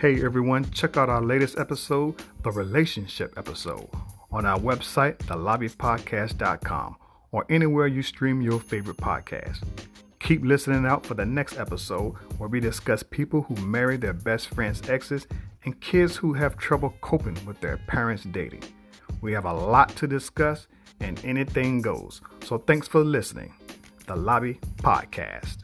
Hey everyone, check out our latest episode, the relationship episode, on our website, thelobbypodcast.com, or anywhere you stream your favorite podcast. Keep listening out for the next episode where we discuss people who marry their best friend's exes and kids who have trouble coping with their parents dating. We have a lot to discuss and anything goes. So thanks for listening. The Lobby Podcast.